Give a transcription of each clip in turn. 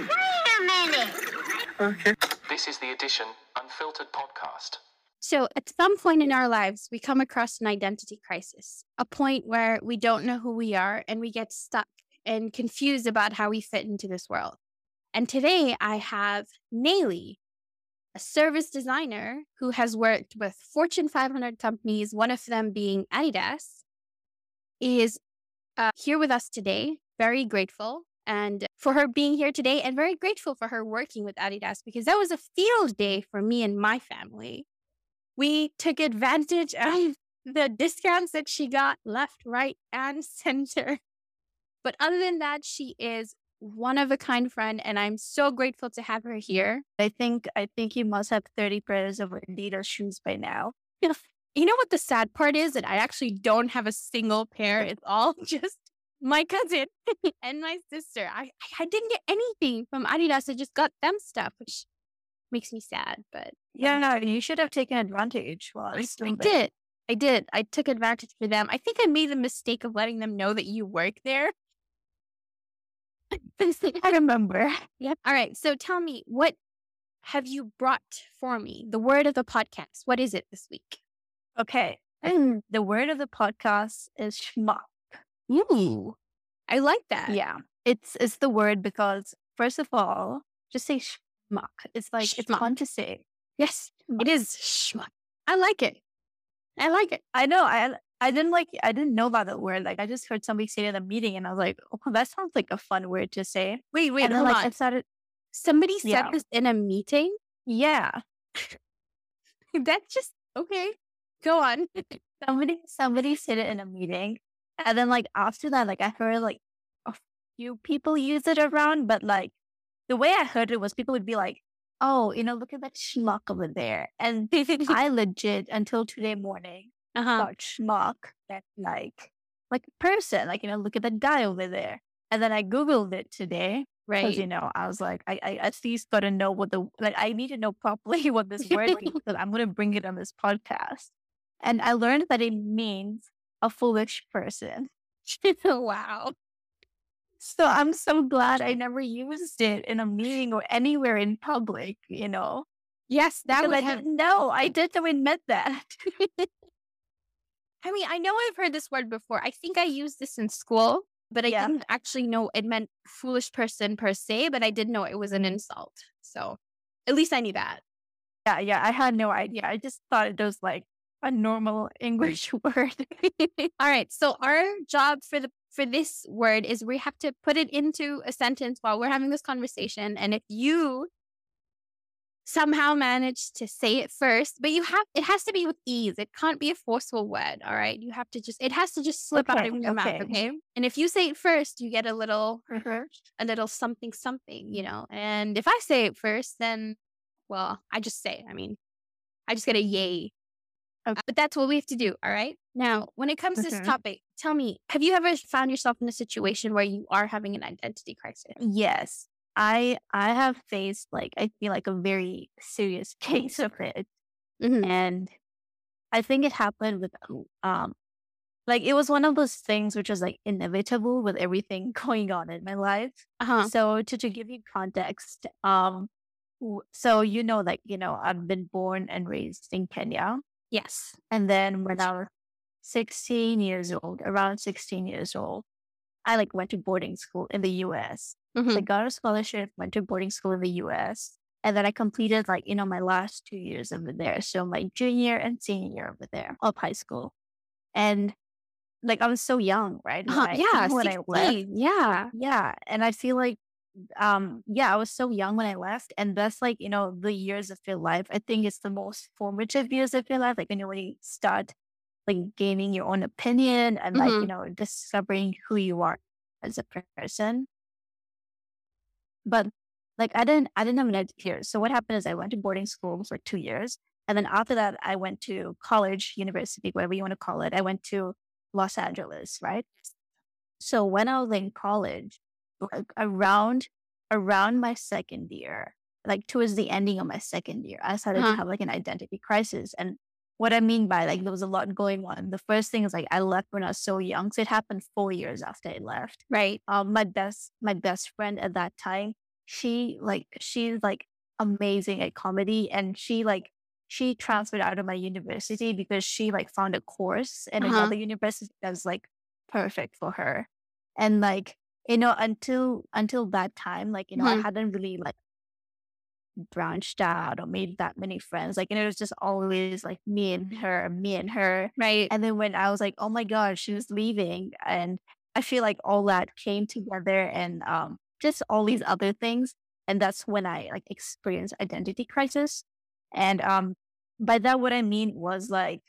a minute. Okay. This is the Edition Unfiltered podcast. So, at some point in our lives, we come across an identity crisis, a point where we don't know who we are and we get stuck and confused about how we fit into this world. And today I have Nayli, a service designer who has worked with Fortune 500 companies, one of them being Adidas, is uh, here with us today. Very grateful and for her being here today, and very grateful for her working with Adidas because that was a field day for me and my family. We took advantage of the discounts that she got left, right, and center. But other than that, she is one of a kind friend, and I'm so grateful to have her here. I think I think you must have 30 pairs of Adidas shoes by now. You know what the sad part is? That I actually don't have a single pair. It's all just my cousin and my sister. I, I didn't get anything from Adidas. I just got them stuff, which makes me sad. But Yeah, um no, you should have taken advantage while I, I did. I did. I took advantage for them. I think I made the mistake of letting them know that you work there. I remember. Yep. All right. So tell me, what have you brought for me? The word of the podcast. What is it this week? Okay. And the word of the podcast is schmuck. Ooh, I like that. Yeah. It's it's the word because first of all, just say schmuck. It's like it's fun to say. Yes, it is schmuck. I like it. I like it. I know. I I didn't like I didn't know about that word. Like I just heard somebody say it in a meeting and I was like, oh that sounds like a fun word to say. Wait, wait, and then like on. I started Somebody said Yeah. this in a meeting. yeah. That's just okay. Go on. Somebody somebody said it in a meeting. And then like after that, like I heard like a few people use it around, but like the way I heard it was people would be like, Oh, you know, look at that schmuck over there. And I legit until today morning Uh-huh. thought schmuck that like like a person, like, you know, look at that guy over there. And then I Googled it today. Because, Right. you know, I was like, I, I at least gotta know what the like I need to know properly what this word means because I'm gonna bring it on this podcast. And I learned that it means a foolish person. wow. So I'm so glad I never used it in a meeting or anywhere in public, you know. Yes, that Because would I have. didn't know. I didn't know it meant that. I mean, I know I've heard this word before. I think I used this in school, but I Yeah. didn't actually know it meant foolish person per se. But I did know it was an insult. So at least I knew that. yeah, yeah. I had no idea. I just thought it was like a normal English word. All right. So our job for the for this word is we have to put it into a sentence while we're having this conversation. And if you somehow manage to say it first, but you have it has to be with ease. It can't be a forceful word. All right. You have to just it has to just slip out of your mouth. okay. Okay. And if you say it first, you get a little Mhm. a little something something, you know. And if I say it first, then well, I just say, it. I mean, I just get a yay. Okay. But that's what we have to do. All right. Now, when it comes to this Mhm. topic, tell me, have you ever found yourself in a situation where you are having an identity crisis? Yes. I I have faced like I feel like a very serious case of it. Mhm. And I think it happened with um like it was one of those things which was like inevitable with everything going on in my life. Uh-huh. So to, to give you context, um so you know like, you know, I've been born and raised in Kenya. Yes. And then when I was 16 years old, around 16 years old, I like went to boarding school in the US. Mhm. So I got a scholarship, went to boarding school in the US. And then I completed like, you know, my last two years over there. So my junior and senior year over there of high school. And like I was so young, right? Uh-huh. Yeah. when I left. 16. Yeah. Yeah. And I feel like um yeah, I was so young when I left. And that's like, you know, the years of your life. I think it's the most formative years of your life. Like when you really start like gaining your own opinion and like, Mhm. you know, discovering who you are as a person. But like I didn't I didn't have an here. So what happened is I went to boarding school for two years. And then after that I went to college, university, whatever you want to call it. I went to Los Angeles, right? So when I was in college, like around around my second year, like towards the ending of my second year, I started Uh-huh. to have like an identity crisis. And what I mean by like there was a lot going on. The first thing is like I left when I was so young. So it happened four years after I left. Right. Um my best my best friend at that time, she like she's like amazing at comedy and she like she transferred out of my university because she like found a course in Uh-huh. another university that was like perfect for her. And like, you know, until until that time, like, you know, Mhm. I hadn't really like branched out or made that many friends. Like, and it was just always like me and her, me and her. Right. And then when I was like, oh my God, she was leaving. And I feel like all that came together and um just all these other things. And that's when I like experienced identity crisis. And um by that what I mean was like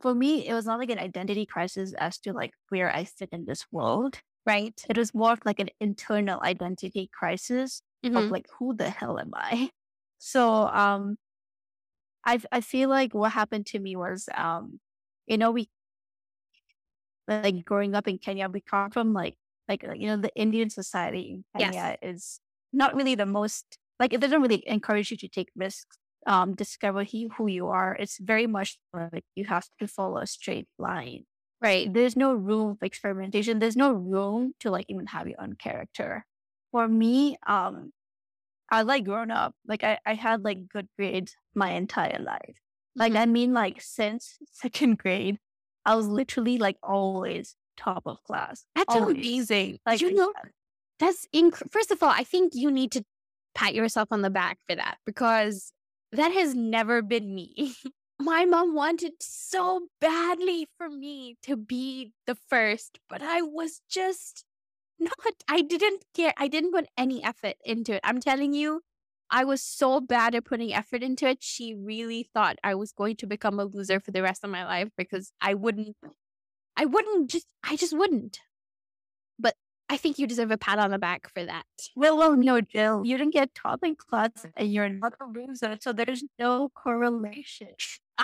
for me, it was not like an identity crisis as to like where I fit in this world. Right. It was more of like an internal identity crisis of Mhm. like who the hell am I? So um I I feel like what happened to me was um you know we like growing up in Kenya we come from like like you know the Indian society in Yes. Kenya is not really the most like it doesn't really encourage you to take risks um discover he, who you are it's very much like you have to follow a straight line Right. there's no room for experimentation. There's no room to like even have your own character. For me, um, I like grown up. Like I, I had like good grades my entire life. Like Mhm. I mean, like since second grade, I was literally like always top of class. That's always. amazing. Like you know, that's inc- first of all, I think you need to pat yourself on the back for that because that has never been me. My mom wanted so badly for me to be the first, but I was just not, I didn't care. I didn't put any effort into it. I'm telling you, I was so bad at putting effort into it. She really thought I was going to become a loser for the rest of my life because I wouldn't, I wouldn't just, I just wouldn't. But I think you deserve a pat on the back for that. Well, well, no, Jill, you didn't get top in class and you're not a loser, so there's no correlation.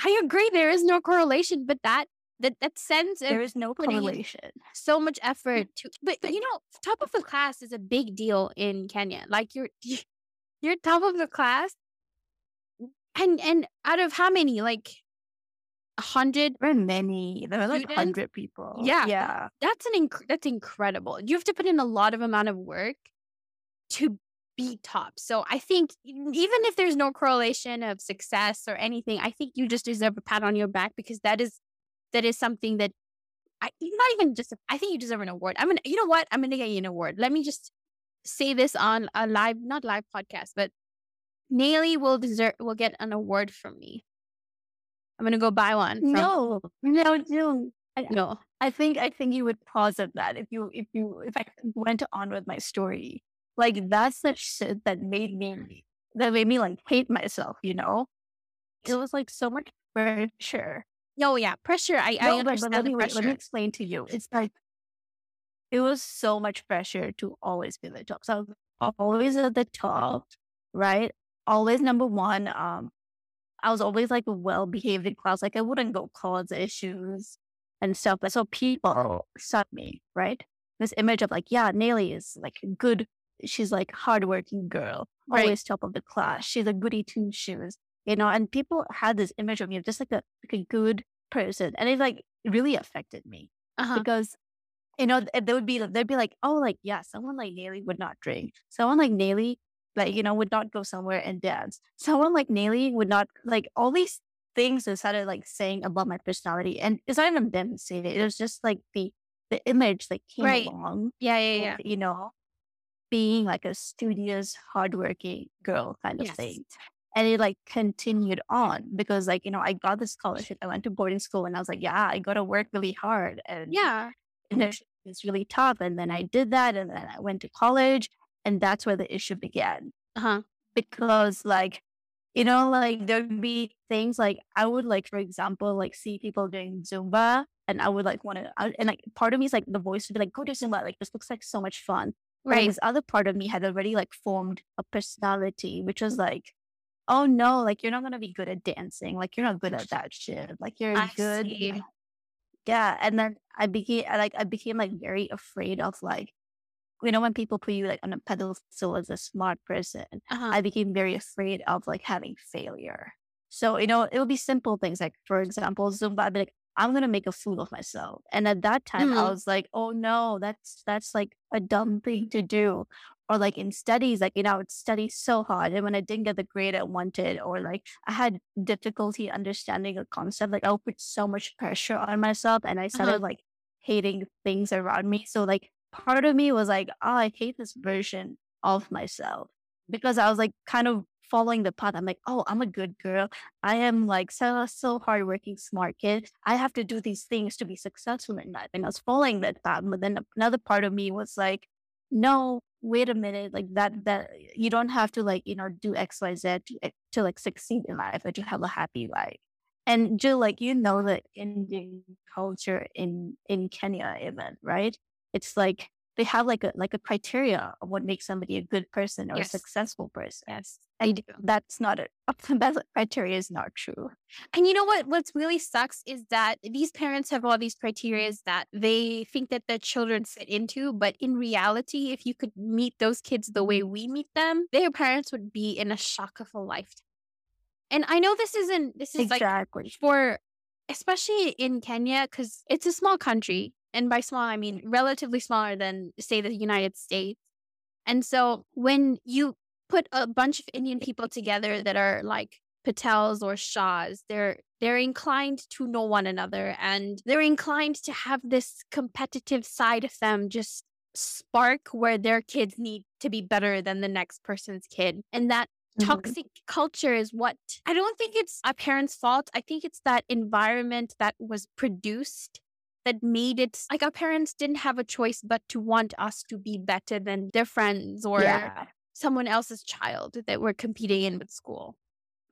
I agree. There is no correlation, but that that that sense There is no correlation. so much effort to, but, but you know, top of the class is a big deal in Kenya. Like you're you're top of the class, and and out of how many? Like a hundred. There are many. There are like hundred people. Yeah. Yeah. That's an inc- that's incredible. You have to put in a lot of amount of work to be top. So I think even if there's no correlation of success or anything, I think you just deserve a pat on your back because that is that is something that I not even just I think you deserve an award. I'm gonna you know what? I'm gonna get you an award. Let me just say this on a live not live podcast, but Naily will deserve will get an award from me. I'm gonna go buy one. From, No, no, no. I, no. I think I think you would pause at that if you if you if I went on with my story. Like that's the shit that made me that made me like hate myself. You know, it was like so much pressure. Oh yeah, pressure. I, I No, but- but understand let the me wait, let me explain to you. It's like it was so much pressure to always be the top. So I was always at the top, right? Always number one. Um, I was always like well behaved in class. Like I wouldn't go cause issues and stuff. But so people saw me, right? This image of like, yeah, Nelly is like a good. She's like hardworking girl, Right. always top of the class. She's a goody two shoes, you know. And people had this image of me, just like a like a good person, and it like really affected me Uh-huh. because you know there would be they'd be like oh like yeah someone like Nelly would not drink someone like Nelly like you know would not go somewhere and dance someone like Nelly would not like all these things they started like saying about my personality and it's not even them saying it it was just like the the image that came Right. along Yeah, yeah, yeah. you know being like a studious hardworking girl kind of Yes. thing and it like continued on because like you know I got the scholarship I went to boarding school and I was like yeah I got to work really hard and Yeah. initially it's really tough. And then I did that and then I went to college and that's where the issue began. Uh-huh. Because like, you know, like there'd be things like I would like, for example, like see people doing Zumba and I would like want to, and like part of me is like the voice would be like, go to Zumba. Like this looks like so much fun. But Right. this other part of me had already like formed a personality, which was like, oh no, like you're not going to be good at dancing. Like you're not good at that shit. Like you're I good. see. Yeah, and then I became like I became like very afraid of like you know when people put you like on a pedestal as a smart person. Uh-huh. I became very afraid of like having failure. So you know it would be simple things like for example Zumba. I'd be like I'm gonna make a fool of myself, and at that time I Mhm. was like, oh no, that's that's like a dumb thing to do. or like in studies, like, you know, I would study so hard. And when I didn't get the grade I wanted, or like I had difficulty understanding a concept, like I would put so much pressure on myself and I started Uh-huh. like hating things around me. So like part of me was like, oh, I hate this version of myself because I was like kind of following the path. I'm like, oh, I'm a good girl. I am like so so hardworking, smart kid. I have to do these things to be successful in life. And I was following that path. But then another part of me was like, no, wait a minute, like that that you don't have to like, you know, do XYZ to, eh, to like succeed in life or to have a happy life. And Jill, like you know the Indian culture in in Kenya even, right? It's like they have like a like a criteria of what makes somebody a good person or Yes. a successful person. Yes. And that's not a that criteria is not true. And you know what? What's really sucks is that these parents have all these criterias that they think that their children fit into, but in reality, if you could meet those kids the way we meet them, their parents would be in a shock of a lifetime. And I know this isn't this is like Exactly. for especially in Kenya because it's a small country, and by small I mean relatively smaller than say the United States. And so when you put a bunch of Indian people together that are like Patels or Shahs, they're they're inclined to know one another and they're inclined to have this competitive side of them just spark where their kids need to be better than the next person's kid. And that Mhm. toxic culture is what I don't think it's a parent's fault. I think it's that environment that was produced that made it like our parents didn't have a choice but to want us to be better than their friends or yeah. someone else's child that we're competing in with school.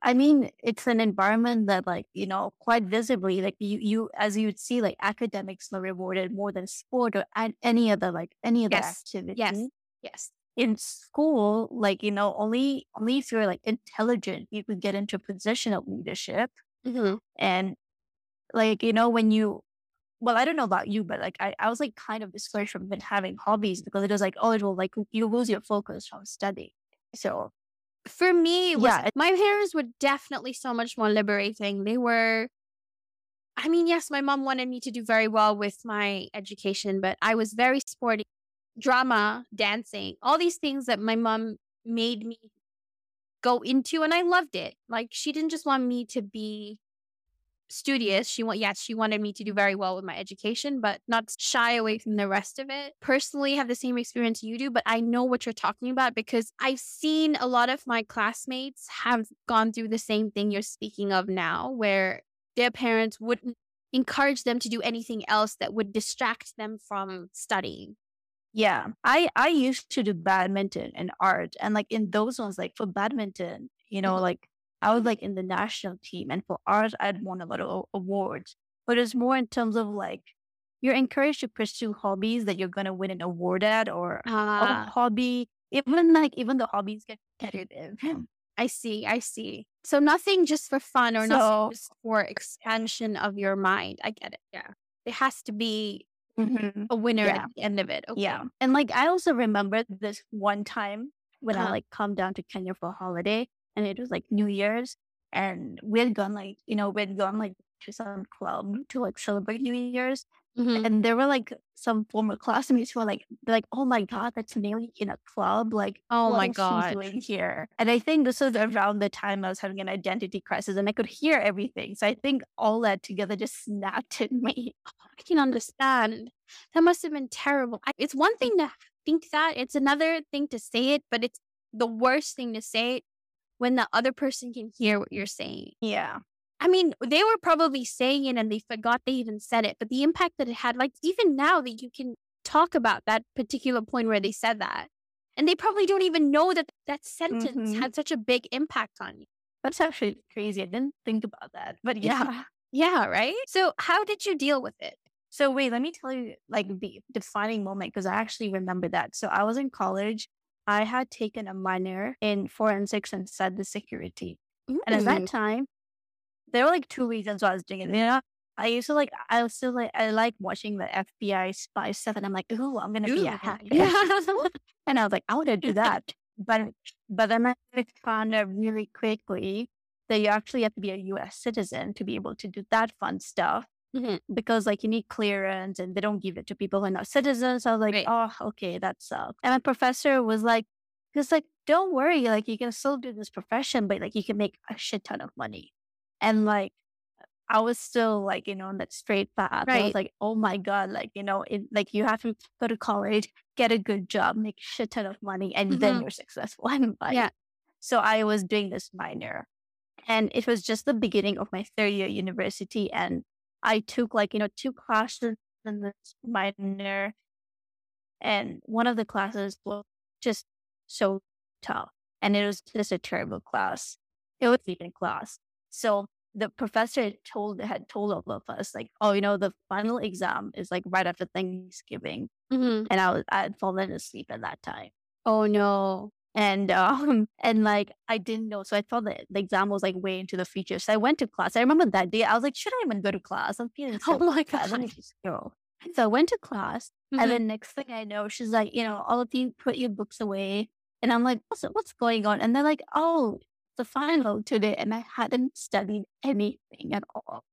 I mean, it's an environment that, like, you know, quite visibly, like you, you, as you'd see, like academics are rewarded more than sport or any other, like any other Yes. activity. Yes. Yes. In school, like, you know, only, only if you're like intelligent, you could get into a position of leadership. Mm-hmm. And like, you know, when you, well, I don't know about you, but like, I, I was like kind of discouraged from even having hobbies because it was like, oh, it will like, you lose your focus from studying. So, For me, was, Yeah, my parents were definitely so much more liberating. They were, I mean, yes, my mom wanted me to do very well with my education, but I was very sporty, drama, dancing, all these things that my mom made me go into, and I loved it. Like she didn't just want me to be studious. She want yes, she wanted me to do very well with my education, but not shy away from the rest of it. Personally, have the same experience you do, but I know what you're talking about because I've seen a lot of my classmates have gone through the same thing you're speaking of now, where their parents wouldn't encourage them to do anything else that would distract them from studying. Yeah, I I used to do badminton and art, and like in those ones, like for badminton, you know, Mhm. like I was like in the national team, and for art, I'd won a lot of awards. But it's more in terms of like you're encouraged to pursue hobbies that you're gonna win an award at, or a Ah, hobby. Even like even the hobbies get competitive. I see. I see. So nothing just for fun or So- nothing just for expansion of your mind. I get it. Yeah. It has to be Mhm. a winner Yeah. at the end of it. Okay. Yeah. And like I also remember this one time when I Uh-huh. like come down to Kenya for a holiday and it was like New Year's and we had gone like, you know, we had gone like to some club to like celebrate New Year's. Mhm. And there were like some former classmates who were like, like, oh my God, that's Nelly in a club. Like, Oh my God. doing here? And I think this was around the time I was having an identity crisis and I could hear everything. So I think all that together just snapped at me. I can understand. That must have been terrible. I, it's one thing to think that, it's another thing to say it, but it's the worst thing to say it when the other person can hear what you're saying. Yeah. I mean, they were probably saying it and they forgot they even said it, but the impact that it had, like even now that you can talk about that particular point where they said that, and they probably don't even know that that sentence Mhm. had such a big impact on you. That's actually crazy. I didn't think about that. But yeah. Yeah, right? So, how did you deal with it? So wait, let me tell you like the defining moment because I actually remember that. So I was in college. I had taken a minor in forensics and cybersecurity. And at Mm. that time, there were like two reasons why I was doing it. You know, I used to like I was still like I like watching the FBI spy stuff and I'm like, ooh, I'm gonna be a hacker. yeah. and I was like, I want to do that. But but then I found out really quickly that you actually have to be a US citizen to be able to do that fun stuff. Mhm. because like you need clearance and they don't give it to people who are not citizens. So I was like, Right. oh, okay, that sucks. And my professor was like, just like, don't worry, like you can still do this profession, but like you can make a shit ton of money. And like I was still like, you know, on that straight path. I Right. was like, oh my God, like, you know, it, like you have to go to college, get a good job, make a shit ton of money, and then Mhm. you're successful in life. Yeah. So I was doing this minor. And it was just the beginning of my third year university. And I took like, you know, two classes in this minor. And one of the classes was just so tough. And it was just a terrible class. It was even class. So the professor had told had told all of us like, oh, you know, the final exam is like right after Thanksgiving, Mhm. and I was I had fallen asleep at that time, Oh no. And um and like I didn't know, so I thought that the exam was like way into the future. So I went to class. I remember that day I was like, should I even go to class? I'm feeling so Oh my bad. Let me god. just go. So I went to class, Mhm. and then next thing I know, she's like, you know, all of you put your books away. And I'm like, what's, what's going on? And they're like, oh, the final today. And I hadn't studied anything at all.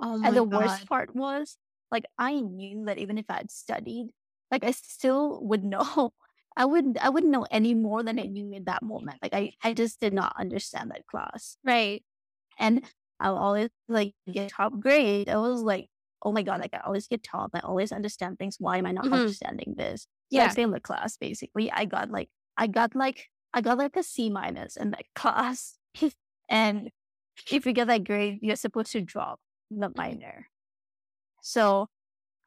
Oh my And the god. worst part was, like, I knew that even if I had studied, like, I still would know. I wouldn't. I wouldn't know any more than I knew in that moment. Like, I, I just did not understand that class, Right. and I would always like get top grade. I was like, oh my god, like I always get top. I always understand things. Why am I not Mhm. understanding this? So I Yeah. failed the class. Basically, I got like, I got like, I got like a C minus in that class. and if you get that grade, you're supposed to drop the minor. So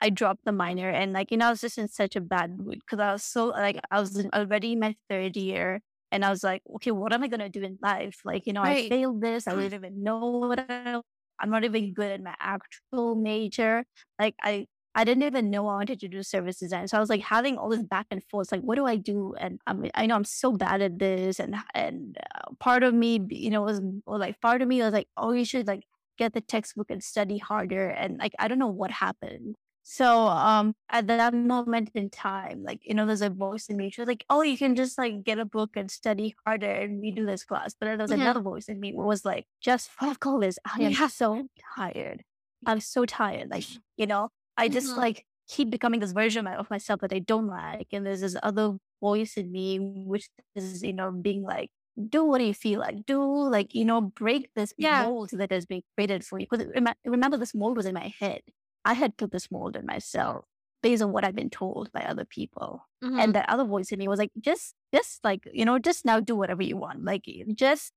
I dropped the minor and like, you know, I was just in such a bad mood because I was so like, I was already in my third year and I was like, okay, what am I going to do in life? Like, you know, I failed this. I don't even know what I, I'm not even good at my actual major. Like I, I didn't even know I wanted to do service design. So I was like having all this back and forth, like, what do I do? And I'm, I know I'm so bad at this. And, and uh, part of me, you know, was or like, part of me was like, oh, you should like get the textbook and study harder. And like, I don't know what happened. So um at that moment in time, like, you know, there's a voice in me. She was like, Oh, you can just like get a book and study harder and redo this class. But then there was Mhm. another voice in me who was like, just fuck all this. I am Yeah. so tired. I'm so tired. Like, you know, I just Mhm. like keep becoming this version of myself that I don't like. And there's this other voice in me which is, you know, being like, do what you feel like. Do like, you know, break this Yeah. mold that has been created for you. Because remember, this mold was in my head. I had put this mold in myself based on what I've been told by other people. Mhm. And that other voice in me was like, just, just like, you know, just now do whatever you want. Like, just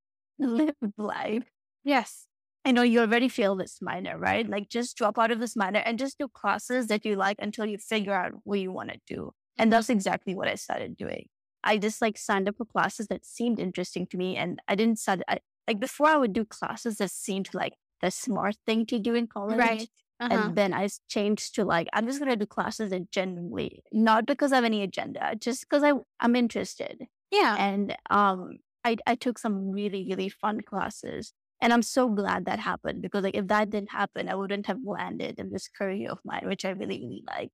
live life. yes. I know you already failed this minor, right? Like, just drop out of this minor and just do classes that you like until you figure out what you want to do. And that's exactly what I started doing. I just like signed up for classes that seemed interesting to me. And I didn't start, I, like, before I would do classes that seemed like the smart thing to do in college. Right. Uh-huh. And then I changed to like, I'm just going to do classes that genuinely, not because I have any agenda, just because I, I'm interested. yeah. And um, I, I took some really, really fun classes. And I'm so glad that happened because like if that didn't happen, I wouldn't have landed in this career of mine, which I really, really like.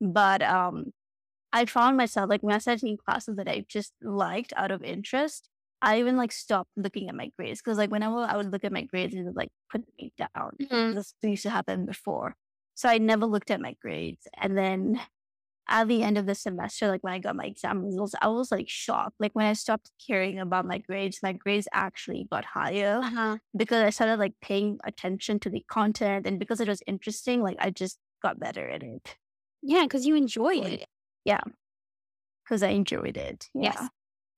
But um, I found myself like when I started taking classes that I just liked out of interest, I even like stopped looking at my grades because like whenever I would look at my grades, it would like put me down. Mhm. This used to happen before. So I never looked at my grades. And then at the end of the semester, like when I got my exam results, I was like shocked. Like when I stopped caring about my grades, my grades actually got higher Uh-huh. because I started like paying attention to the content and because it was interesting, like I just got better at it Yeah, because you enjoy it. Yeah, because I enjoyed it. Yes.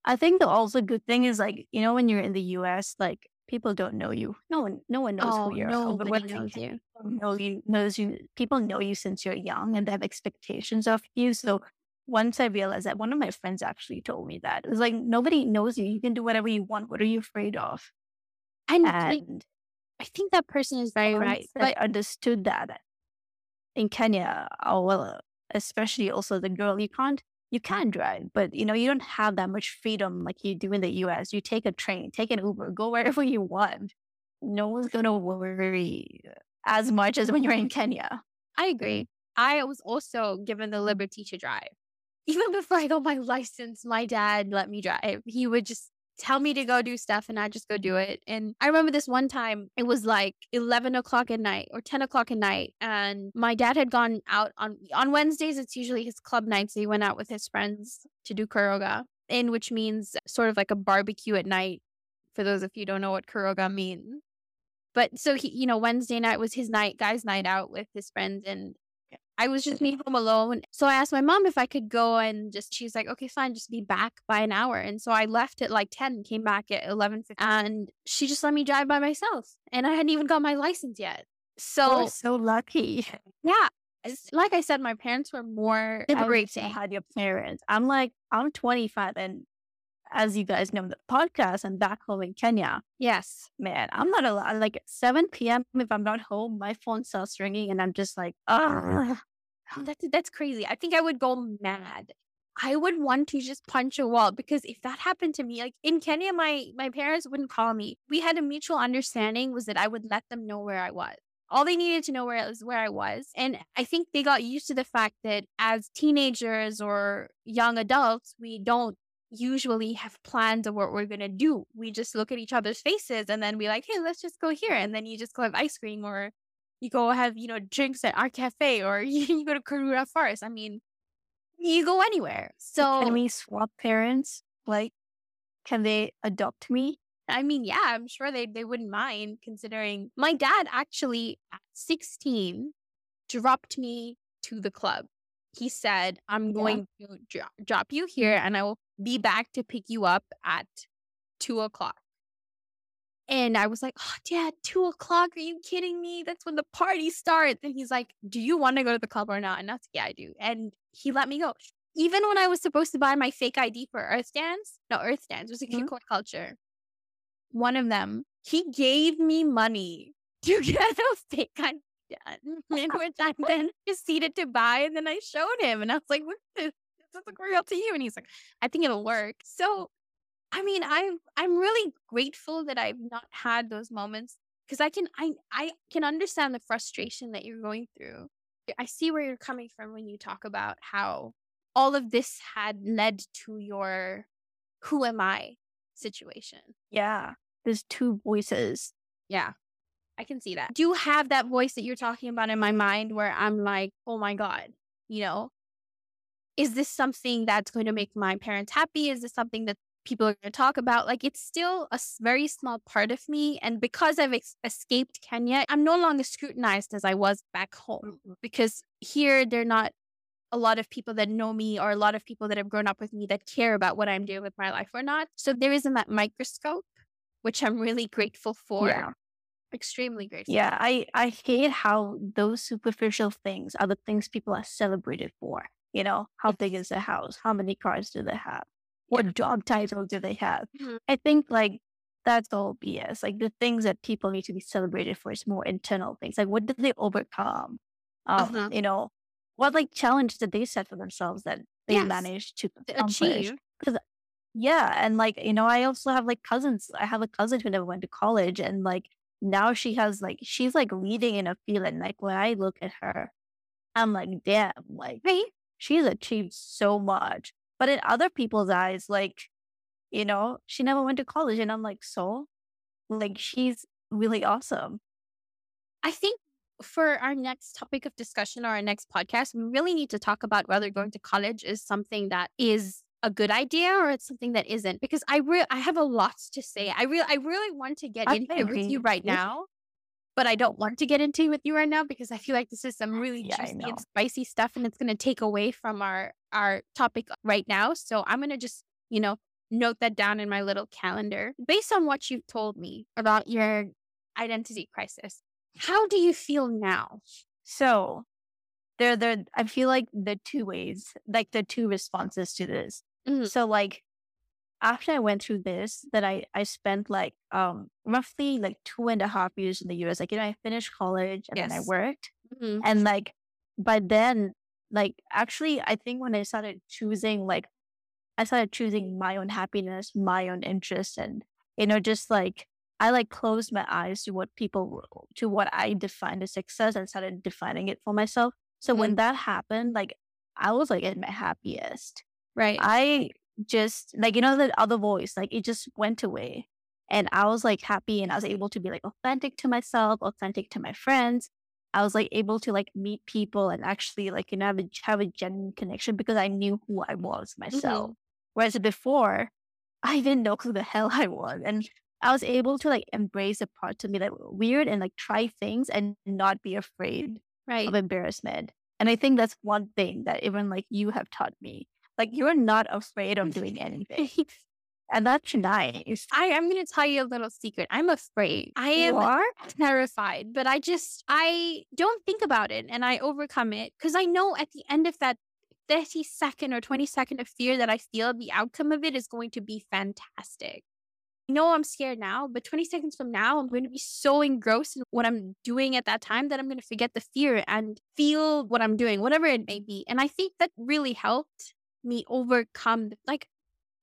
I think the also good thing is like, you know, when you're in the US, like people don't know you. No one no one knows Oh, who you are. nobody when they knows you. know you knows you people know you since you're young and they have expectations of you. So once I realized that one of my friends actually told me that. It was like nobody knows you. You can do whatever you want. What are you afraid of? And And I think that person is very right. I understood that in Kenya, oh well, especially also the girl, you can't you can drive, but you know, you don't have that much freedom like you do in the US. You take a train, take an Uber, go wherever you want. No one's gonna worry as much as when you're in Kenya. I agree. I was also given the liberty to drive. Even before I got my license, my dad let me drive. He would just tell me to go do stuff and I just go do it. And I remember this one time, it was like 11 o'clock at night or 10 o'clock at night. And my dad had gone out on, on Wednesdays, it's usually his club night. So he went out with his friends to do Kuroga, in which means sort of like a barbecue at night. For those of you don't know what Kuroga means. But so he, you know, Wednesday night was his night, guys' night out with his friends. And I was just me home alone. So I asked my mom if I could go and just, she's like, okay, fine, just be back by an hour. And so I left at like 10, came back at 11, and she just let me drive by myself. And I hadn't even got my license yet. So, You're so lucky. yeah. Like I said, my parents were more I liberating. had your parents. I'm like, I'm 25, and as you guys know, the podcast, I'm back home in Kenya. Yes. Man, I'm not allowed. Like 7 p.m. If I'm not home, my phone starts ringing, and I'm just like, ah, Oh, Oh, that's that's crazy. I think I would go mad. I would want to just punch a wall because if that happened to me, like in Kenya, my my parents wouldn't call me. We had a mutual understanding was that I would let them know where I was. All they needed to know where was where I was. And I think they got used to the fact that as teenagers or young adults, we don't usually have plans of what we're gonna do. We just look at each other's faces and then be like, hey, let's just go here. And then you just go have ice cream or you go have, you know, drinks at our cafe or you, go to Karura Forest. I mean, you go anywhere. So can we swap parents? Like, can they adopt me? I mean, yeah, I'm sure they, they wouldn't mind considering my dad actually at 16 dropped me to the club. He said, I'm Yeah. going to dro- drop you here mm-hmm. and I will be back to pick you up at two o'clock. And I was like, oh, dad, two o'clock? Are you kidding me? That's when the party starts. And he's like, do you want to go to the club or not? And that's, like, yeah, I do. And he let me go. Even when I was supposed to buy my fake ID for Earth Dance, no, Earth Dance was a Mhm. Kikoi culture. One of them, he gave me money to get a fake ID done, in which I then proceeded to buy. And then I showed him, and I was like, look this. This look real to you? And he's like, I think it'll work. So I mean, I'm I'm really grateful that I've not had those moments because I can I I can understand the frustration that you're going through. I see where you're coming from when you talk about how all of this had led to your who am I situation. Yeah, there's two voices. Yeah. I can see that. Do you have that voice that you're talking about in my mind where I'm like, oh my God, you know, is this something that's going to make my parents happy? Is this something that people are going to talk about? Like, it's still a very small part of me. And because I've ex- escaped Kenya, I'm no longer scrutinized as I was back home because here they're not a lot of people that know me or a lot of people that have grown up with me that care about what I'm doing with my life or not. So there isn't that microscope, which I'm really grateful for Yeah. extremely grateful. Yeah, I I hate how those superficial things are the things people are celebrated for. You know, how big is the house? How many cars do they have? What job title do they have? Mhm. I think like that's all BS. Like the things that people need to be celebrated for is more internal things. Like what did they overcome? Um, Uh-huh. you know, what like challenge did they set for themselves that they Yes. managed to achieve. Yeah, and like you know, I also have like cousins. I have a cousin who never went to college, and like now she has like she's like leading in a field. And like when I look at her, I'm like, damn, like Right? she's achieved so much. But in other people's eyes, like you know, she never went to college, and I'm like, so, like she's really awesome. I think for our next topic of discussion or our next podcast, we really need to talk about whether going to college is something that is a good idea or it's something that isn't. Because I re- I have a lot to say. I really I really want to get I into it with you right now. But I don't want to get into it with you right now because I feel like this is some really Yeah, juicy and spicy stuff and it's gonna take away from our our topic right now. So I'm gonna just, you know, note that down in my little calendar. Based on what you've told me about your identity crisis, how do you feel now? So there, there. I feel like the two ways, like the two responses to this. Mhm. So like after I went through this, that I I spent like um roughly like two and a half years in the US. Like you know, I finished college and then I Yes. worked, Mhm. and like by then, like actually, I think when I started choosing like I started choosing my own happiness, my own interests, and you know, just like I like closed my eyes to what people to what I defined as success and started defining it for myself. So when mm-hmm. that happened, like I was like at my happiest. Right. I just like you know the other voice, like it just went away. And I was like happy and I was able to be like authentic to myself, authentic to my friends. I was like able to like meet people and actually like you know have a, have a genuine connection because I knew who I was myself. Mm-hmm. Whereas before, I didn't know who the hell I was, and I was able to like embrace a part of me that were weird and like try things and not be afraid Right. of embarrassment. And I think that's one thing that even like you have taught me. Like you're not afraid of doing anything, and that's nice. I, I'm going to tell you a little secret. I'm afraid. I am are? terrified, but I just, I don't think about it and I overcome it because I know at the end of that 30 second or 20 second of fear that I feel, the outcome of it is going to be fantastic. I know I'm scared now, but 20 seconds from now, I'm going to be so engrossed in what I'm doing at that time that I'm going to forget the fear and feel what I'm doing, whatever it may be. And I think that really helped me overcome, like,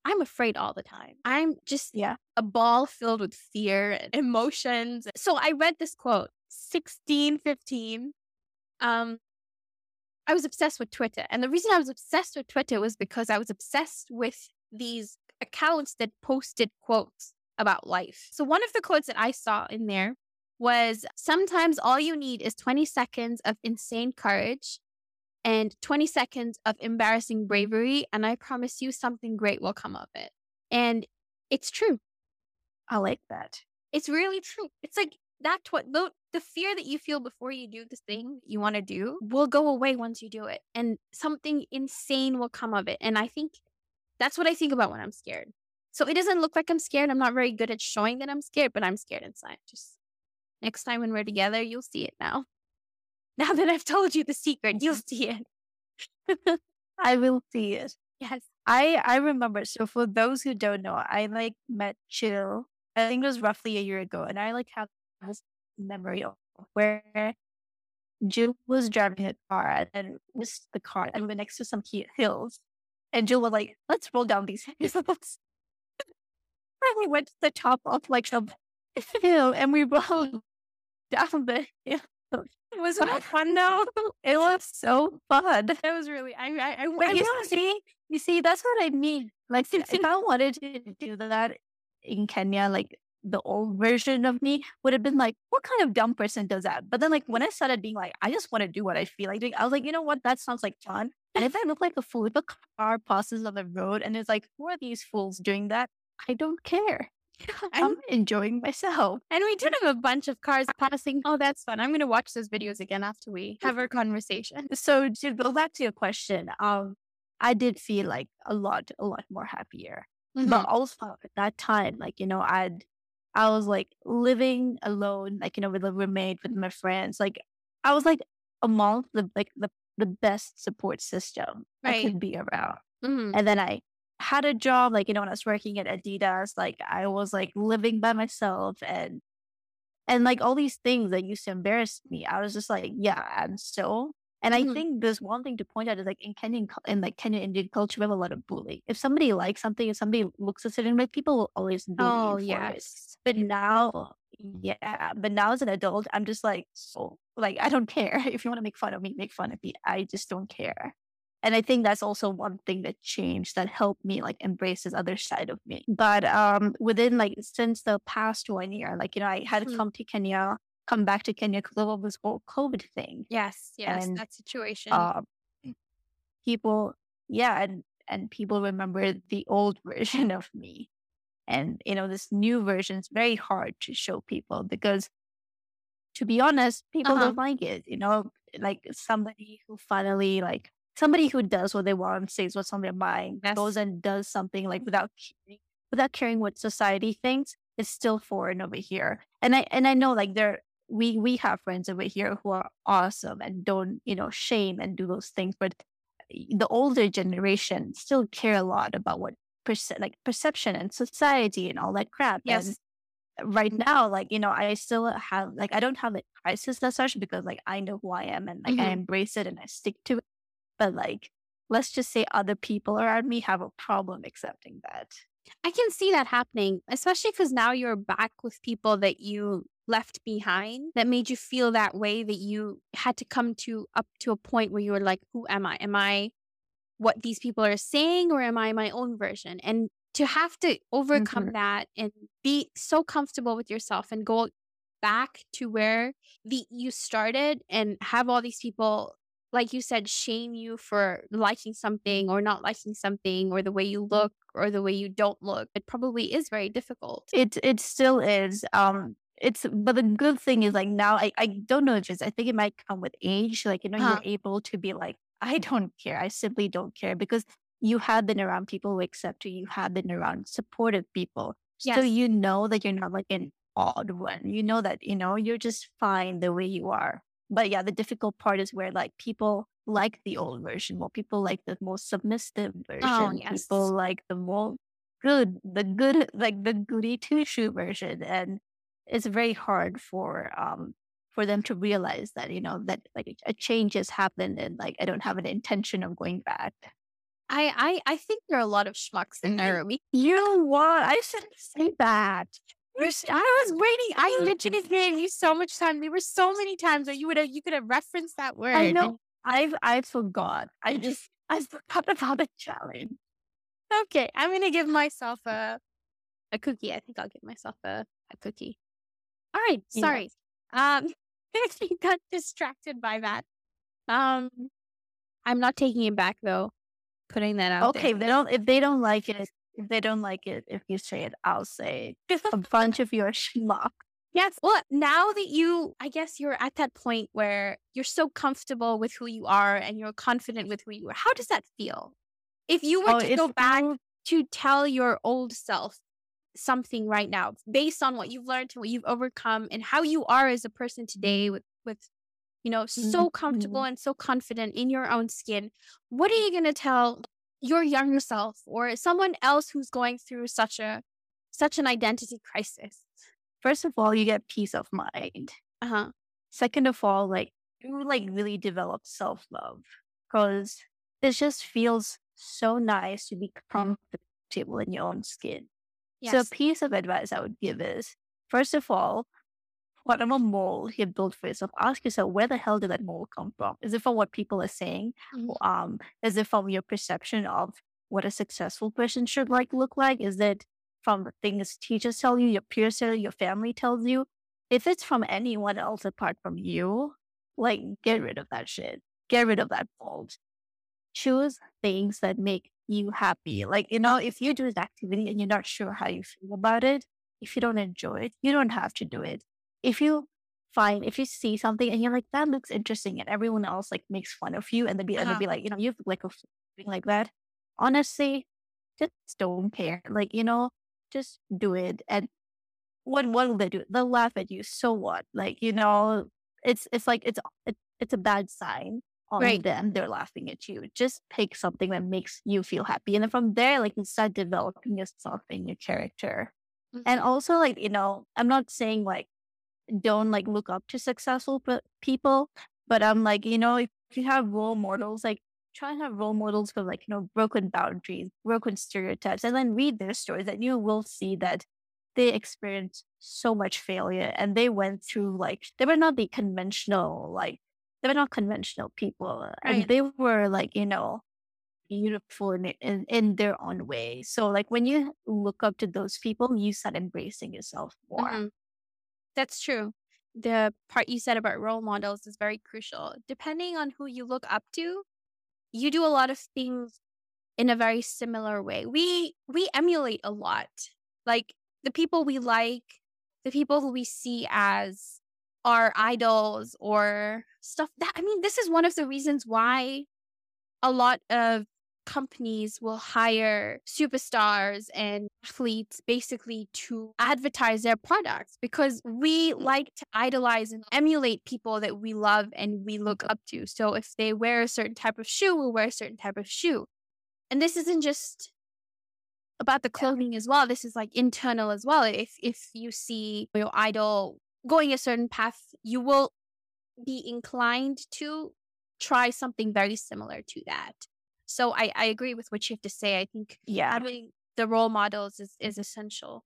I'm afraid all the time. I'm just Yeah. a ball filled with fear and emotions. So I read this quote, 1615. Um, I was obsessed with Twitter. And the reason I was obsessed with Twitter was because I was obsessed with these accounts that posted quotes about life. So one of the quotes that I saw in there was sometimes all you need is 20 seconds of insane courage and 20 seconds of embarrassing bravery. And I promise you something great will come of it. And it's true. I like that. It's really true. It's like that's what the, the fear that you feel before you do the thing you want to do will go away once you do it. And something insane will come of it. And I think that's what I think about when I'm scared. So it doesn't look like I'm scared. I'm not very good at showing that I'm scared, but I'm scared inside. Just next time when we're together, you'll see it now. Now that I've told you the secret, you'll mm-hmm. see it. I will see it. Yes. I I remember. So for those who don't know, I like met Jill. I think it was roughly a year ago, and I like have this memory of where Jill was driving a car and missed the car, and we were next to some hills, and Jill was like, "Let's roll down these hills." and we went to the top of like a hill, and we rolled down the hill. It was not fun though. It was so fun. It was really, I, I, I, But I you was- see, you see, that's what I mean. Like, if I wanted to do that in Kenya, like the old version of me would have been like, what kind of dumb person does that? But then, like, when I started being like, I just want to do what I feel like doing, I was like, you know what? That sounds like fun. And if I look like a fool, if a car passes on the road and it's like, who are these fools doing that? I don't care. I'm enjoying myself. And we did have a bunch of cars passing. Oh, that's fun. I'm going to watch those videos again after we have our conversation. So to go back to your question, um, I did feel like a lot, a lot more happier. Mm-hmm. but also at that time like you know i'd i was like living alone like you know with a roommate with my friends like i was like among the like the, the best support system i could be around Mhm. and then i had a job like you know when i was working at adidas like i was like living by myself and and like all these things that used to embarrass me i was just like yeah i'm so and I Mhm. think there's one thing to point out is like in Kenyan in like Kenyan Indian culture, we have a lot of bullying. If somebody likes something, if somebody looks a certain way, people will always bully Oh, for it. yes. But now, yeah, but now as an adult, I'm just like so like I don't care if you want to make fun of me, make fun of me. I just don't care. And I think that's also one thing that changed that helped me like embrace this other side of me. But um within like since the past one year, like you know, I had to Mhm. come to Kenya, come back to Kenya because of this whole COVID thing Yes, yes, And, that situation. um, people, yeah, and and people remember the old version of me, and you know this new version is very hard to show people because, to be honest, people Uh-huh. don't like it. You know, like somebody who finally like somebody who does what they want, says what's on their mind, Yes. goes and does something like without caring, without caring what society thinks is still foreign over here. And I and I know like there we we have friends over here who are awesome and don't you know shame and do those things, but the older generation still care a lot about what perce- like perception and society and all that crap. yes. And right now, like you know, I still have like I don't have a crisis as such because like I know who I am and like I Mhm. embrace it and I stick to it. But like let's just say other people around me have a problem accepting that. I can see that happening, especially because now you're back with people that you left behind that made you feel that way that you had to come to up to a point where you were like, who am I? Am I what these people are saying or am I my own version? And to have to overcome Mhm. that and be so comfortable with yourself and go back to where the you started and have all these people like you said shame you for liking something or not liking something or the way you look or the way you don't look it probably is very difficult It it still is. Um, it's but the good thing is like now I I don't know if it's I think it might come with age. Like you know Huh. you're able to be like I don't care. I simply don't care because you have been around people who accept you. You have been around supportive people, so you know that you're not like an odd one. You know that you know you're just fine the way you are. But yeah, the difficult part is where like people like the old version more. People like the more submissive version. Oh, yes. People like the more good, the good, like the goody two shoe version, and it's very hard for um for them to realize that you know that like a change has happened and like I don't have an intention of going back. I, I i think there are a lot of schmucks in nairobi You know what? I shouldn't say that. You're was waiting. I literally gave you so much time. There were so many times that you would have you could have referenced that word. I know. I've I forgot. I just I forgot about the challenge. Okay, I'm gonna give myself a a cookie. I think I'll give myself a, a cookie. All right, Yeah. sorry. Um, I got distracted by that. Um, I'm not taking it back though. Putting that out. Okay, if they don't if they don't like it, if they don't like it, if you say it, I'll say a bunch of your schmuck. yes. Well, now that you, I guess you're at that point where you're so comfortable with who you are and you're confident with who you are. How does that feel? If you were Oh, to go back to tell your old self something right now based on what you've learned and what you've overcome and how you are as a person today with with you know so comfortable mm-hmm. and so confident in your own skin what are you going to tell your younger self or someone else who's going through such a such an identity crisis First of all, you get peace of mind. uh-huh Second of all, like you like really develop self love because it just feels so nice to be comfortable in your own skin. yes So a piece of advice I would give is first of all, whatever mold you built for yourself, ask yourself where the hell did that mold come from? Is it from what people are saying? Mhm. Um, is it from your perception of what a successful person should like look like? Is it from the things teachers tell you, your peers tell you, your family tells you? If it's from anyone else apart from you, like get rid of that shit. Get rid of that mold. Choose things that make you happy. Like, you know, if you do an activity and you're not sure how you feel about it, if you don't enjoy it, you don't have to do it. If you find, if you see something and you're like, that looks interesting, and everyone else like makes fun of you, and they'll be, and they'll Uh-huh. be like, you know, you have like a thing like that. Honestly, just don't care. Like, you know, just do it. And what what will they do? They'll laugh at you. So what? Like, you know, it's it's like it's it, it's a bad sign on Right. them. They're laughing at you. Just pick something that makes you feel happy. And then from there, like you start developing yourself and your character. And also like, you know, I'm not saying like don't like look up to successful pe- people, but I'm like, you know, if you have role models, like try and have role models for like, you know, broken boundaries, broken stereotypes, and then read their stories and you will see that they experienced so much failure and they went through like they were not the conventional like they were not conventional people and they were like you know beautiful in, in in their own way. So like when you look up to those people you start embracing yourself more. Mhm. That's true. The part you said about role models is very crucial. Depending on who you look up to, you do a lot of things in a very similar way. We we emulate a lot. Like the people we like, the people who we see as our idols or stuff that I mean, this is one of the reasons why a lot of companies will hire superstars and athletes basically to advertise their products because we like to idolize and emulate people that we love and we look up to. So if they wear a certain type of shoe, we'll wear a certain type of shoe. And this isn't just about the clothing as well. This is like internal as well. If if you see your idol going a certain path, you will be inclined to try something very similar to that. So I, I agree with what you have to say. I think yeah having the role models is, is essential.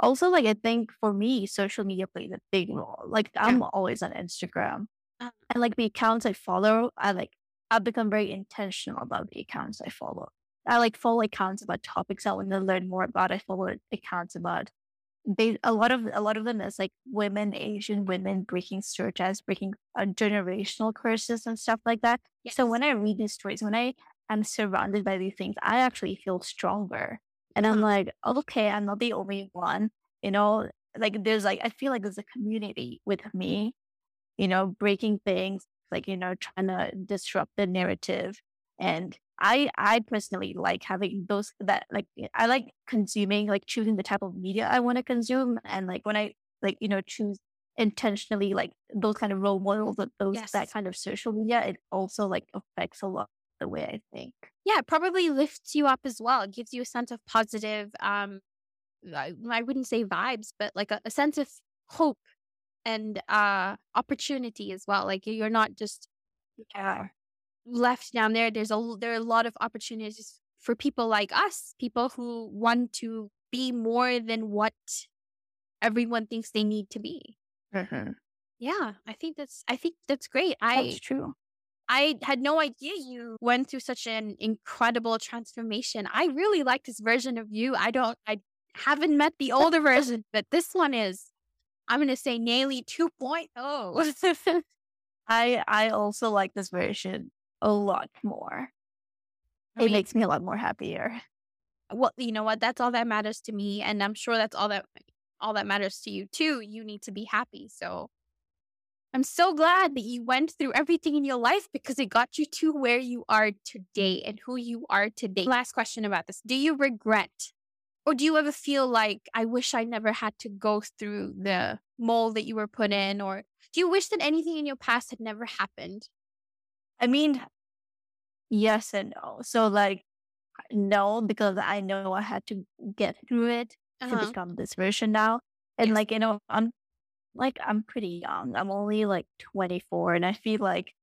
also like i think for me social media plays a big role like i'm always on instagram Uh. and like the accounts i follow i like I've become very intentional about the accounts I follow. I like follow accounts about topics I want to learn more about. I follow accounts about they a lot of a lot of them is like women, Asian women breaking stereotypes, breaking uh, generational curses and stuff like that. Yes. So when I read these stories, when I am surrounded by these things, I actually feel stronger. And I'm like, okay, I'm not the only one. You know, like there's like I feel like there's a community with me, you know, breaking things, like, you know, trying to disrupt the narrative. And I I personally like having those that like I like consuming, like choosing the type of media I want to consume. And like when I like, you know, choose intentionally like those kind of role models those that kind of social media, it also like affects a lot the way I think. Yeah, it probably lifts you up as well. It gives you a sense of positive, um, I, I wouldn't say vibes, but like a, a sense of hope and uh opportunity as well. Like you're not just Yeah. left down there. There's a there are a lot of opportunities for people like us, people who want to be more than what everyone thinks they need to be. Yeah, I think that's I think that's great. I That's true. I had no idea you went through such an incredible transformation. I really like this version of you. I don't I haven't met the older version, but this one is I'm gonna say Naily 2.0. I I also like this version a lot more. I It mean- makes me a lot more happier. well, you know what? That's all that matters to me, and I'm sure that's all that all that matters to you too. You need to be happy. So I'm so glad that you went through everything in your life because it got you to where you are today and who you are today. Last question about this. Do you regret or do you ever feel like I wish I never had to go through the mold that you were put in or do you wish that anything in your past had never happened? I mean, yes and no. So like no, because I know I had to get through it to Uh-huh. become this version now. And Yes. like, you know, I'm like I'm pretty young. I'm only like 24 and I feel like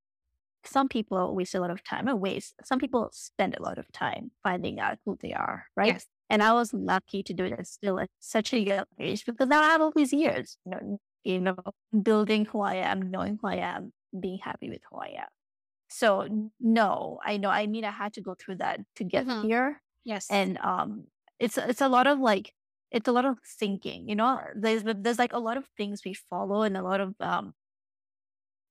some people waste a lot of time. I waste some people spend a lot of time finding out who they are, right? Yes. And I was lucky to do it still at such a young age because now I have all these years, you know, you know, building who I am, knowing who I am, being happy with who I am. So no, I know. I mean, I had to go through that to get Mhm. here, Yes. and um, it's it's a lot of like it's a lot of thinking. You know, there's there's like a lot of things we follow, and a lot of um,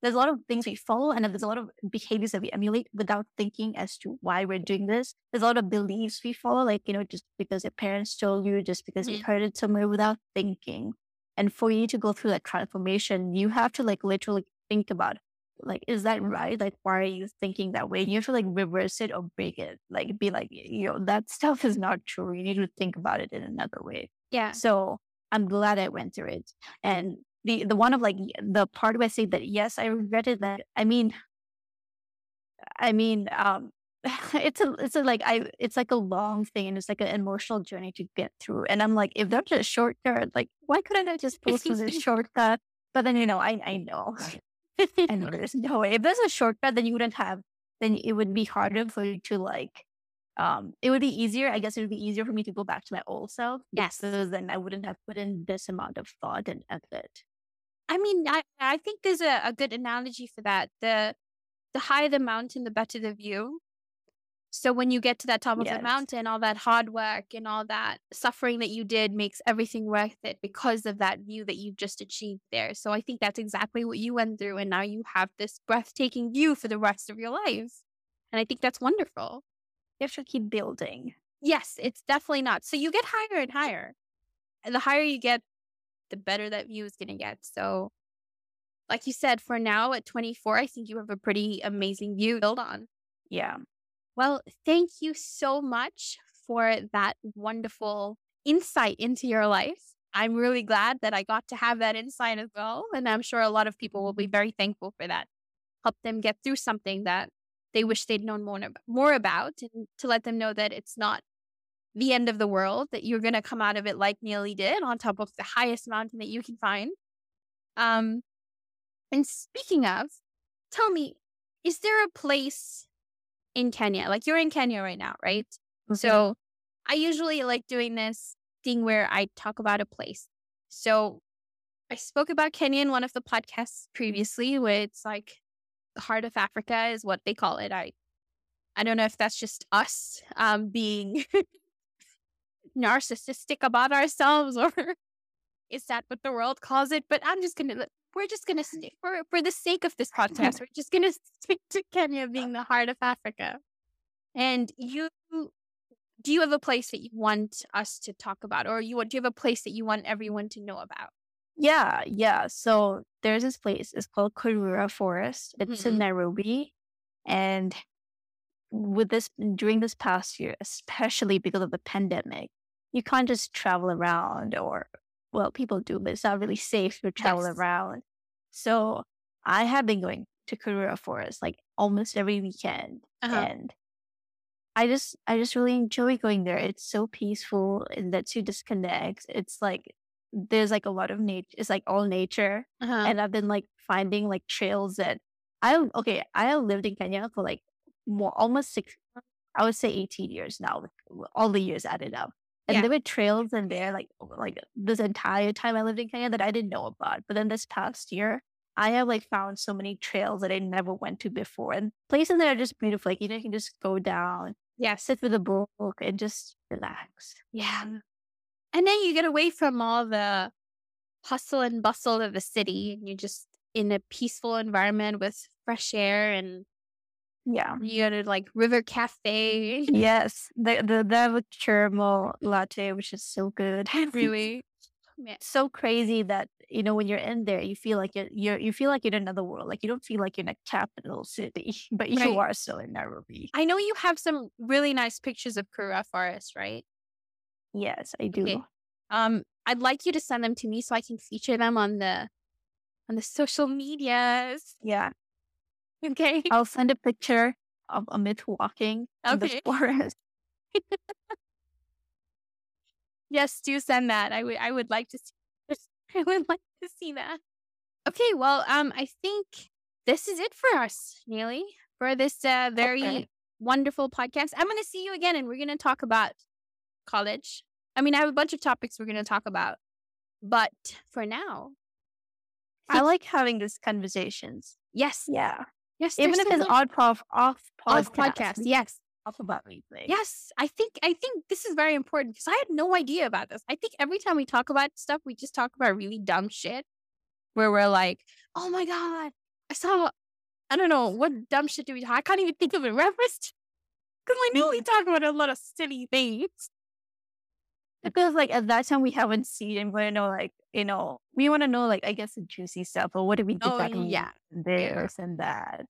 there's a lot of things we follow, and there's a lot of behaviors that we emulate without thinking as to why we're doing this. There's a lot of beliefs we follow, like you know, just because your parents told you, just because you Mhm. heard it somewhere without thinking. And for you to go through that transformation, you have to like literally think about like, is that right? Like, why are you thinking that way? And you have to like reverse it or break it. Like, be like, you know, that stuff is not true. You need to think about it in another way. yeah. So I'm glad I went through it. And the the one of like the part where I say that yes, I regretted that. I mean, I mean, um, it's a it's a like I it's like a long thing and it's like an emotional journey to get through. And I'm like, if there's a shortcut, like why couldn't I just post this shortcut? But then you know, I I know. I know there's no way. If there's a shortcut, then you wouldn't have. Then it would be harder for you to like. Um, it would be easier. I guess it would be easier for me to go back to my old self. Yes. Because then I wouldn't have put in this amount of thought and effort. I mean, I, I think there's a, a good analogy for that. The the higher the mountain, the better the view. So when you get to that top of Yes. the mountain, all that hard work and all that suffering that you did makes everything worth it because of that view that you've just achieved there. So I think that's exactly what you went through, and now you have this breathtaking view for the rest of your lives. And I think that's wonderful. You have to keep building. Yes, it's definitely not. So you get higher and higher. And the higher you get, the better that view is going to get. So, like you said, for now at 24, I think you have a pretty amazing view to build on. Yeah. Well, thank you so much for that wonderful insight into your life. I'm really glad that I got to have that insight as well. And I'm sure a lot of people will be very thankful for that. Help them get through something that they wish they'd known more, more about and to let them know that it's not the end of the world, that you're going to come out of it like Neely did on top of the highest mountain that you can find. Um, and speaking of, tell me, is there a place in Kenya? Like you're in Kenya right now, right? So I usually like doing this thing where I talk about a place. So I spoke about Kenya in one of the podcasts previously, where it's like the heart of Africa is what they call it. I I don't know if that's just us um, being narcissistic about ourselves or is that what the world calls it? But I'm just gonna we're just gonna stick for for the sake of this podcast, we're just gonna stick to Kenya being the heart of Africa. And you do you have a place that you want us to talk about, or you do you have a place that you want everyone to know about? Yeah, yeah. So there's this place. It's called Karura Forest. It's in Mhm. Nairobi, and with this during this past year, especially because of the pandemic, you can't just travel around or well, people do, but it's not really safe to travel Yes. around. So I have been going to Karura Forest like almost every weekend, Uh-huh. and I just I just really enjoy going there. It's so peaceful and lets you disconnect. It's like there's like a lot of nature. It's like all nature, Uh-huh. and I've been like finding like trails that I. Okay, I have lived in Kenya for like more almost six. I would say eighteen years now, all the years added up. And Yeah. there were trails in there like like this entire time I lived in Kenya that I didn't know about. But then this past year, I have like found so many trails that I never went to before, and places that are just beautiful. Like you know, you can just go down, yeah, sit with a book, and just relax. Yeah. And then you get away from all the hustle and bustle of the city and you're just in a peaceful environment with fresh air and Yeah. you go to like River Cafe. Yes, the the they have a caramel latte, which is so good. really. Yeah. so crazy that you know when you're in there, you feel like you're, you're you feel like you're in another world. Like you don't feel like you're in a capital city, but you Right. are still in Nairobi. I know you have some really nice pictures of Karura Forest, right? Yes, I do. Okay. Um, I'd like you to send them to me so I can feature them on the on the social medias. Yeah, Okay. I'll send a picture of Amit walking in the Okay. forest. Yes, do send that. I would I would like to see I would like to see that. Okay, well, um, I think this is it for us, Neely, for this uh, very Okay. wonderful podcast. I'm gonna see you again and we're gonna talk about college. I mean, I have a bunch of topics we're gonna talk about. But for now, I like having these conversations. yes, Yeah, yes, even if it's odd prof off off podcast, podcast, yes. off about anything. Yes, I think I think this is very important because I had no idea about this. I think every time we talk about stuff, we just talk about really dumb shit, where we're like, "Oh my god, I saw, I don't know what dumb shit do we talk? I can't even think of a reference because I knew we talk about a lot of silly things." Because like at that time we haven't seen and we want to know like you know we want to know like I guess the juicy stuff or what did we do Oh, back yeah. this and that.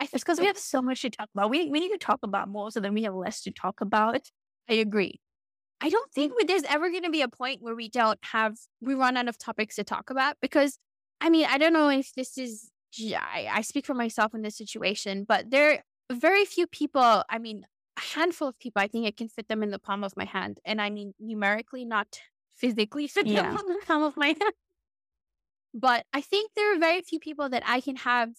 I It's think because we have so much to talk about. We we need to talk about more so then we have less to talk about. I agree. I don't think there's ever going to be a point where we don't have we run out of topics to talk about because I mean I don't know if this is I, I speak for myself in this situation, but there are very few people. I mean, a handful of people. I think I can fit them in the palm of my hand, and I mean numerically, not physically fit Yeah. them in the palm of my hand. But I think there are very few people that I can have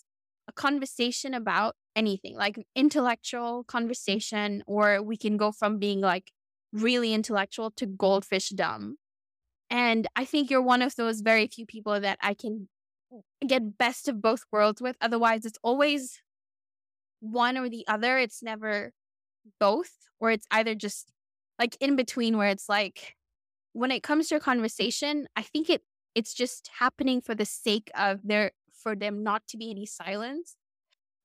a conversation about anything, like intellectual conversation, or we can go from being like really intellectual to goldfish dumb. And I think you're one of those very few people that I can get best of both worlds with. Otherwise, it's always one or the other. It's never both, or it's either just like in between where it's like when it comes to a conversation, I think it it's just happening for the sake of there for them not to be any silence.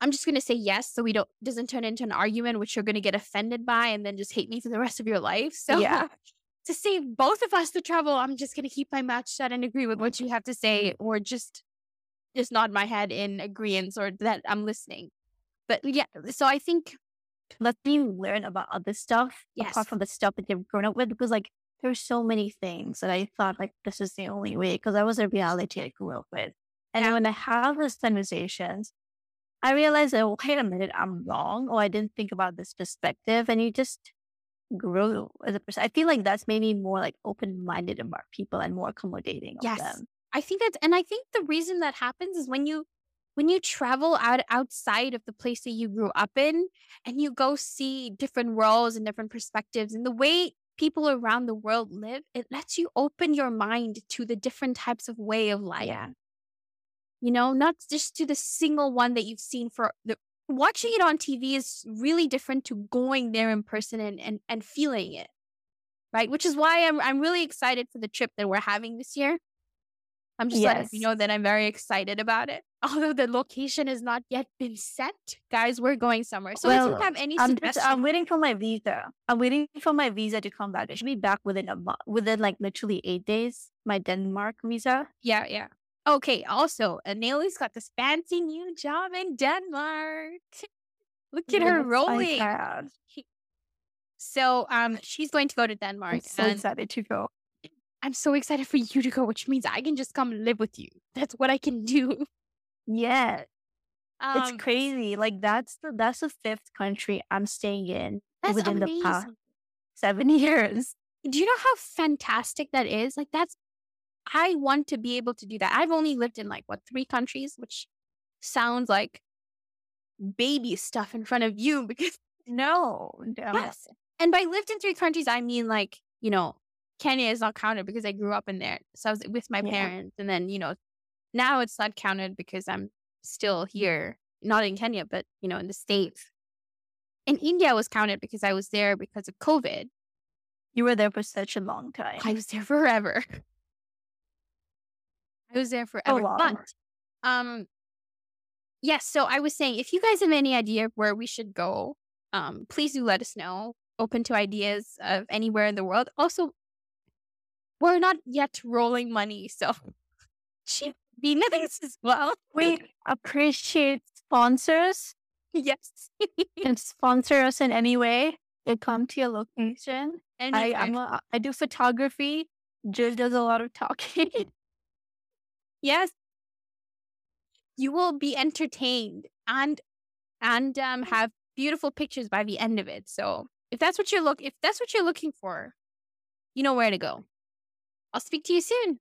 I'm just gonna say yes so we don't doesn't turn into an argument which you're gonna get offended by and then just hate me for the rest of your life. So Yeah. to save both of us the trouble, I'm just gonna keep my mouth shut and agree with what you have to say, or just just nod my head in agreement or that I'm listening. But yeah, so I think Let me learn about other stuff Yes. apart from the stuff that you've grown up with because like there's so many things that I thought like this is the only way because that was a reality I grew up with. And then when I have those conversations, I realize that oh, wait a minute, I'm wrong or I didn't think about this perspective and you just grow as a person. I feel like that's made me more like open minded about people and more accommodating Yes. of them. I think that's and I think the reason that happens is when you when you travel out outside of the place that you grew up in and you go see different worlds and different perspectives and the way people around the world live, it lets you open your mind to the different types of way of life. you know, not just to the single one that you've seen for the watching it on TV is really different to going there in person and and, and feeling it. Right? Which is why I'm I'm really excited for the trip that we're having this year. I'm just letting you know that I'm very excited about it. Although the location has not yet been set. Guys, we're going somewhere. So if you Well, have any I'm suggestions, I'm waiting for my visa. I'm waiting for my visa to come back. It should be back within a month, within like literally eight days. My Denmark visa. yeah, yeah. Okay, also, Aneli's got this fancy new job in Denmark. Look at her Yes, I rolling. So um she's going to go to Denmark I'm so excited to go. I'm so excited for you to go, which means I can just come live with you. That's what I can do. Yeah, Um, it's crazy. Like that's the that's the fifth country I'm staying in That's within the past seven years. Do you know how fantastic that is? Like that's I want to be able to do that. I've only lived in like what three countries, which sounds like baby stuff in front of you because No, no. yes. And by lived in three countries, I mean like, you know, Kenya is not counted because I grew up in there. So I was with my Yeah. parents. And then, you know, now it's not counted because I'm still here, not in Kenya, but, you know, in the States. In India was counted because I was there because of COVID. You were there for such a long time. I was there forever. I was there forever. long. But um yes, so I was saying if you guys have any idea of where we should go, um, please do let us know. Open to ideas of anywhere in the world. Also, we're not yet rolling money, so cheap Venus as well. we appreciate sponsors yes. and sponsor us in any way. They come to your location. I, Anywhere. I'm a, I do photography. Jill does a lot of talking. Yes. You will be entertained and and um have beautiful pictures by the end of it. So if that's what you're look if that's what you're looking for, you know where to go. I'll speak to you soon.